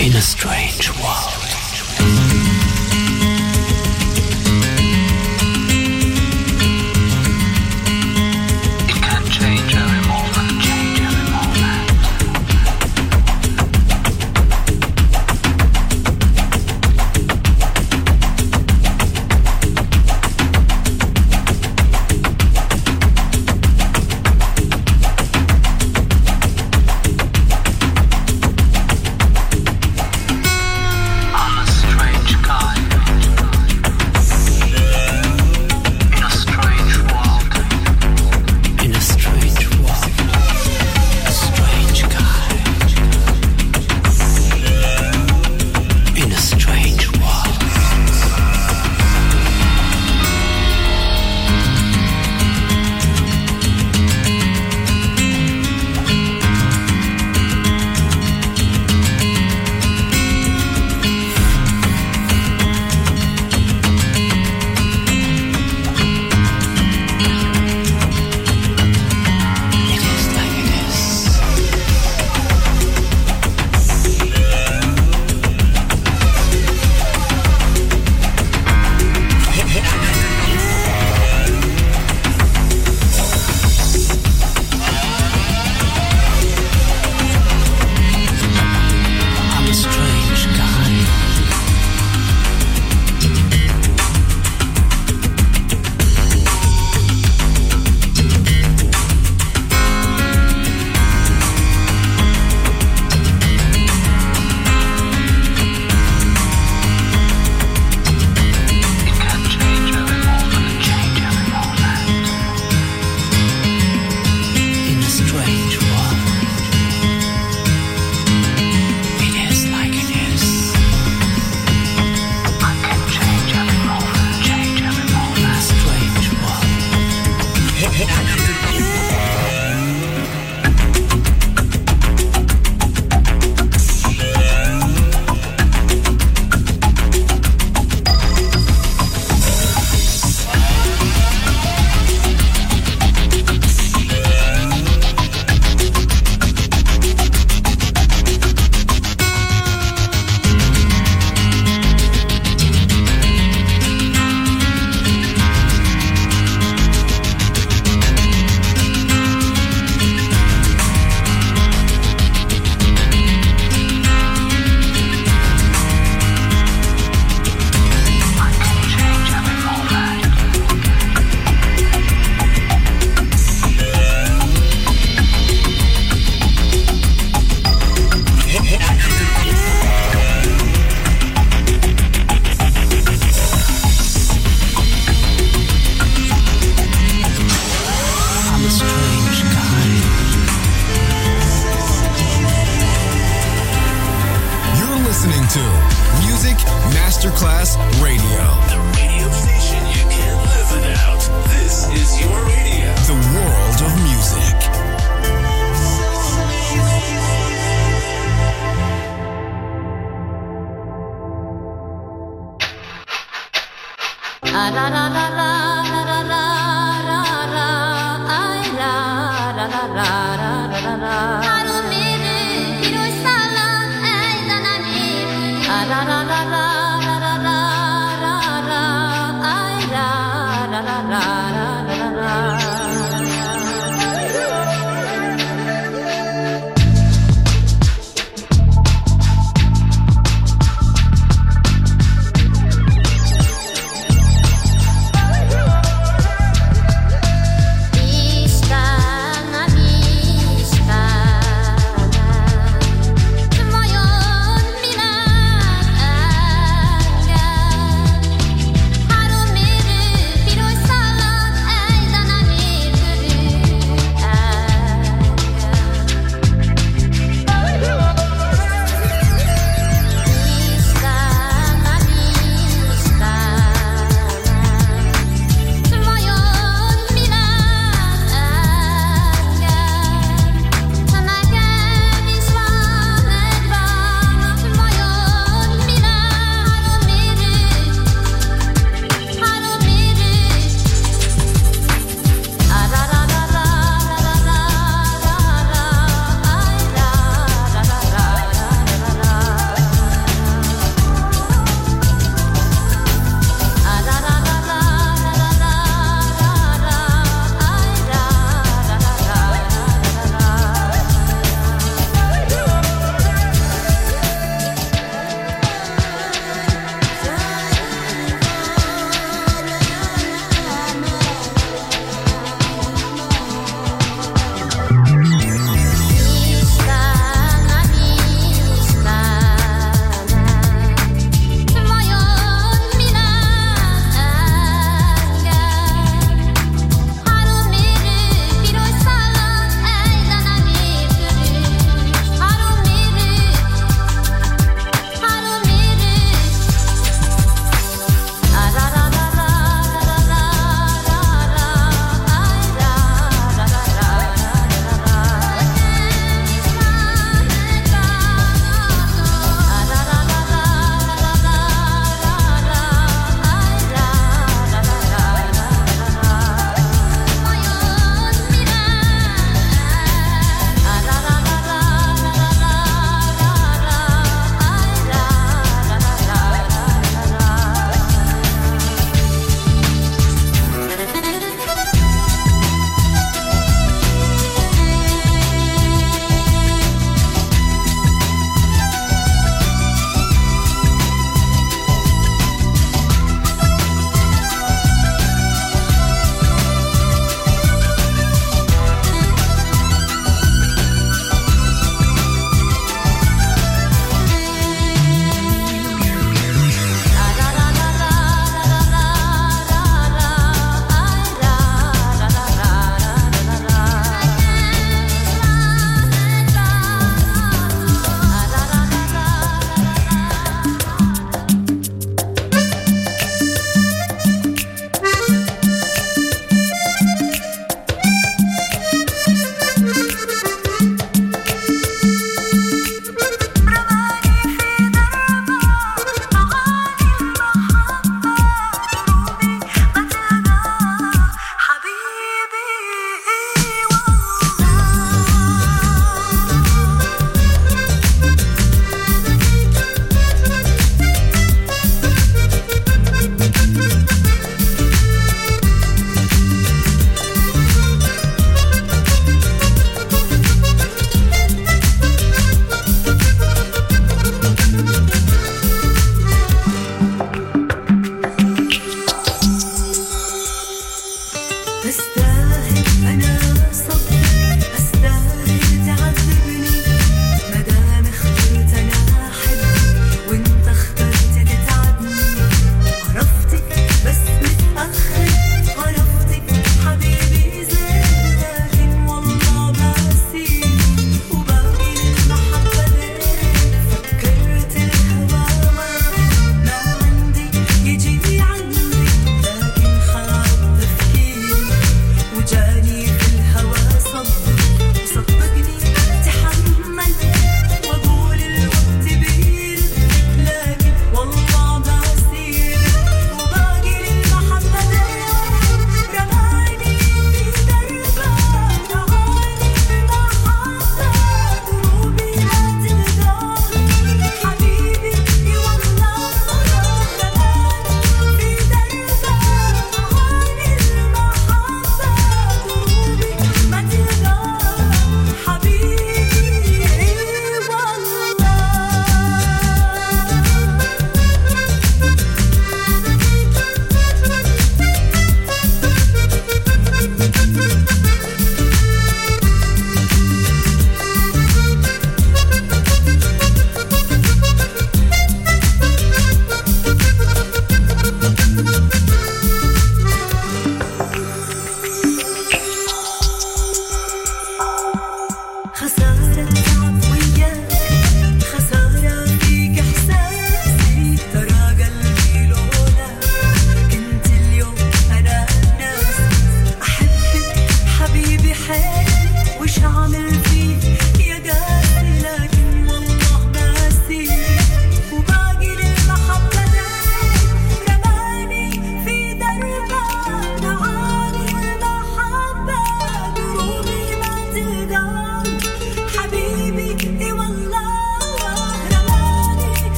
in a strange world.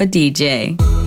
Papa DJ.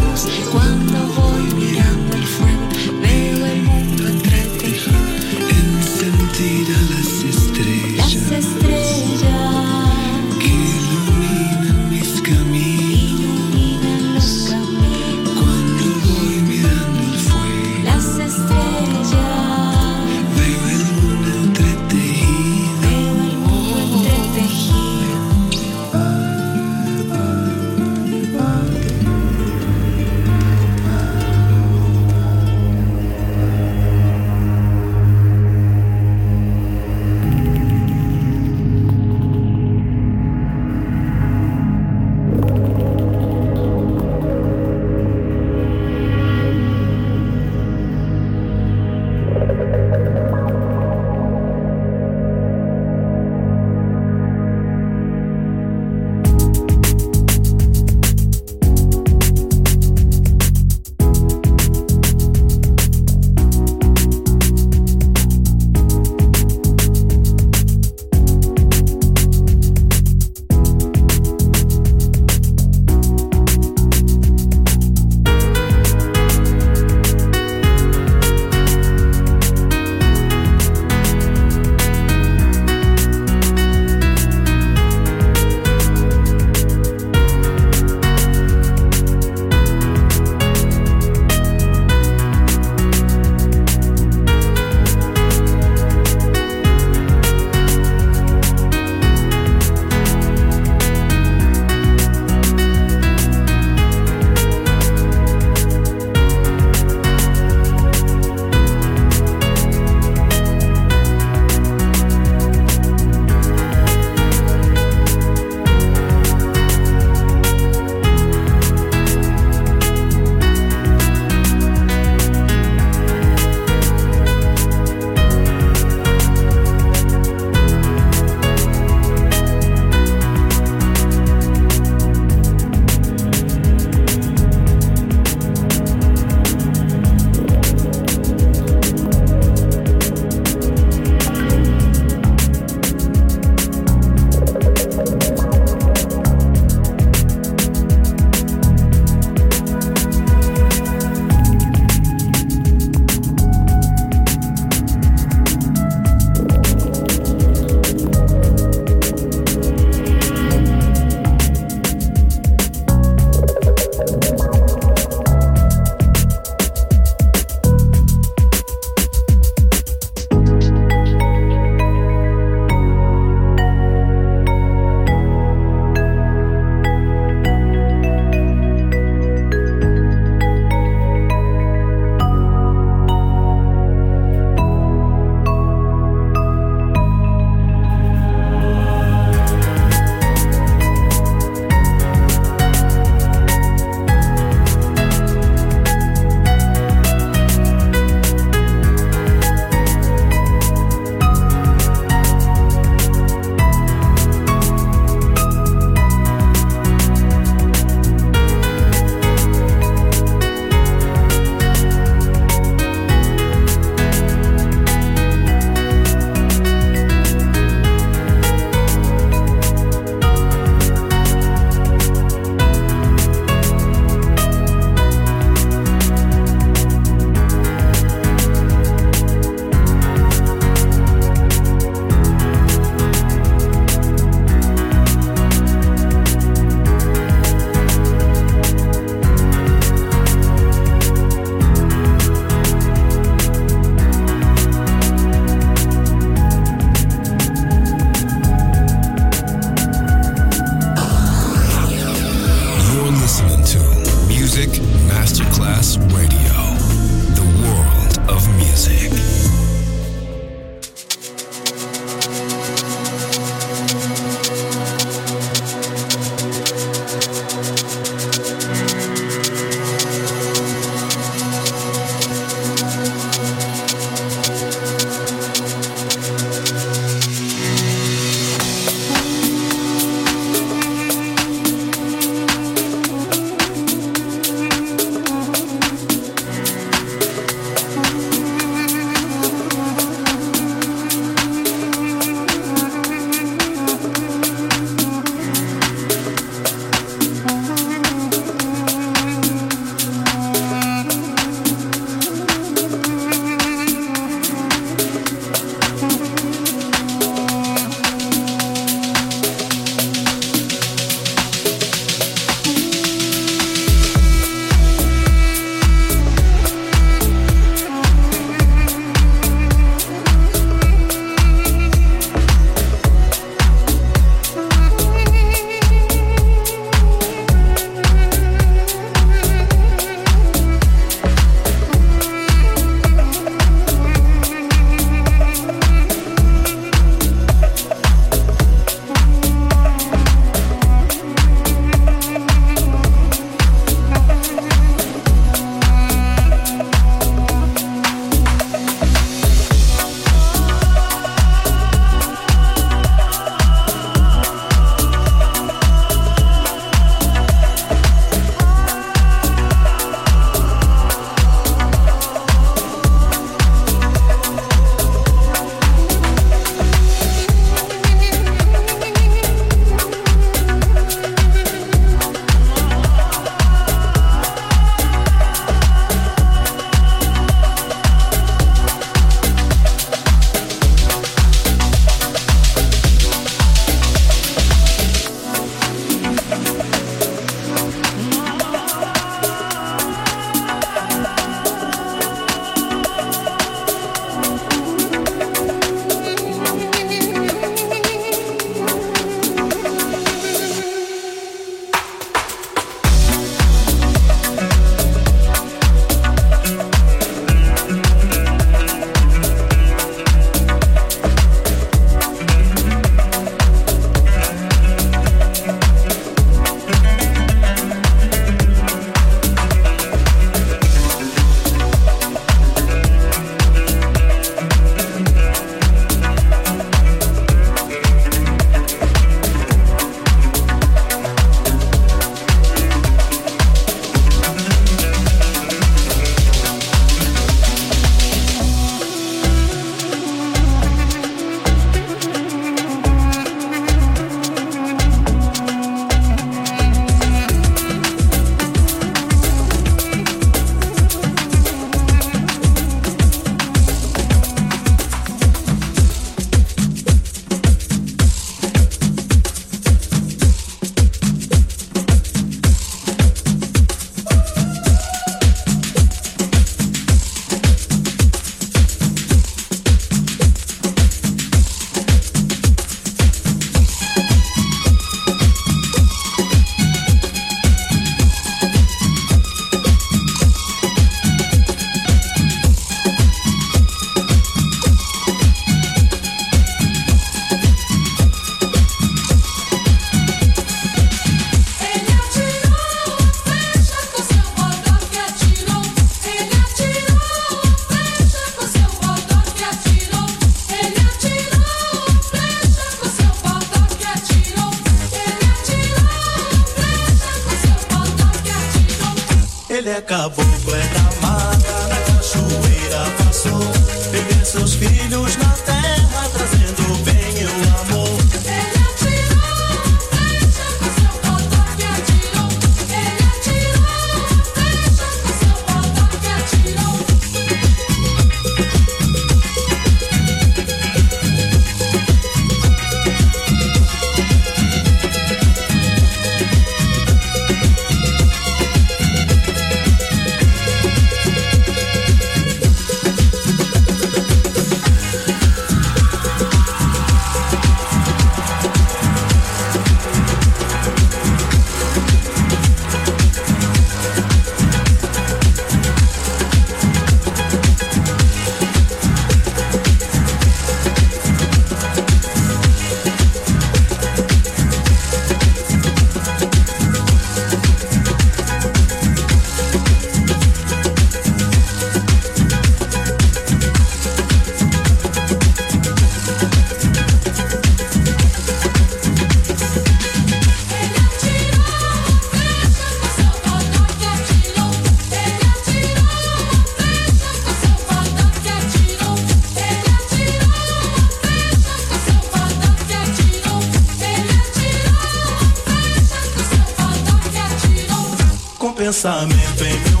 pensamento em meu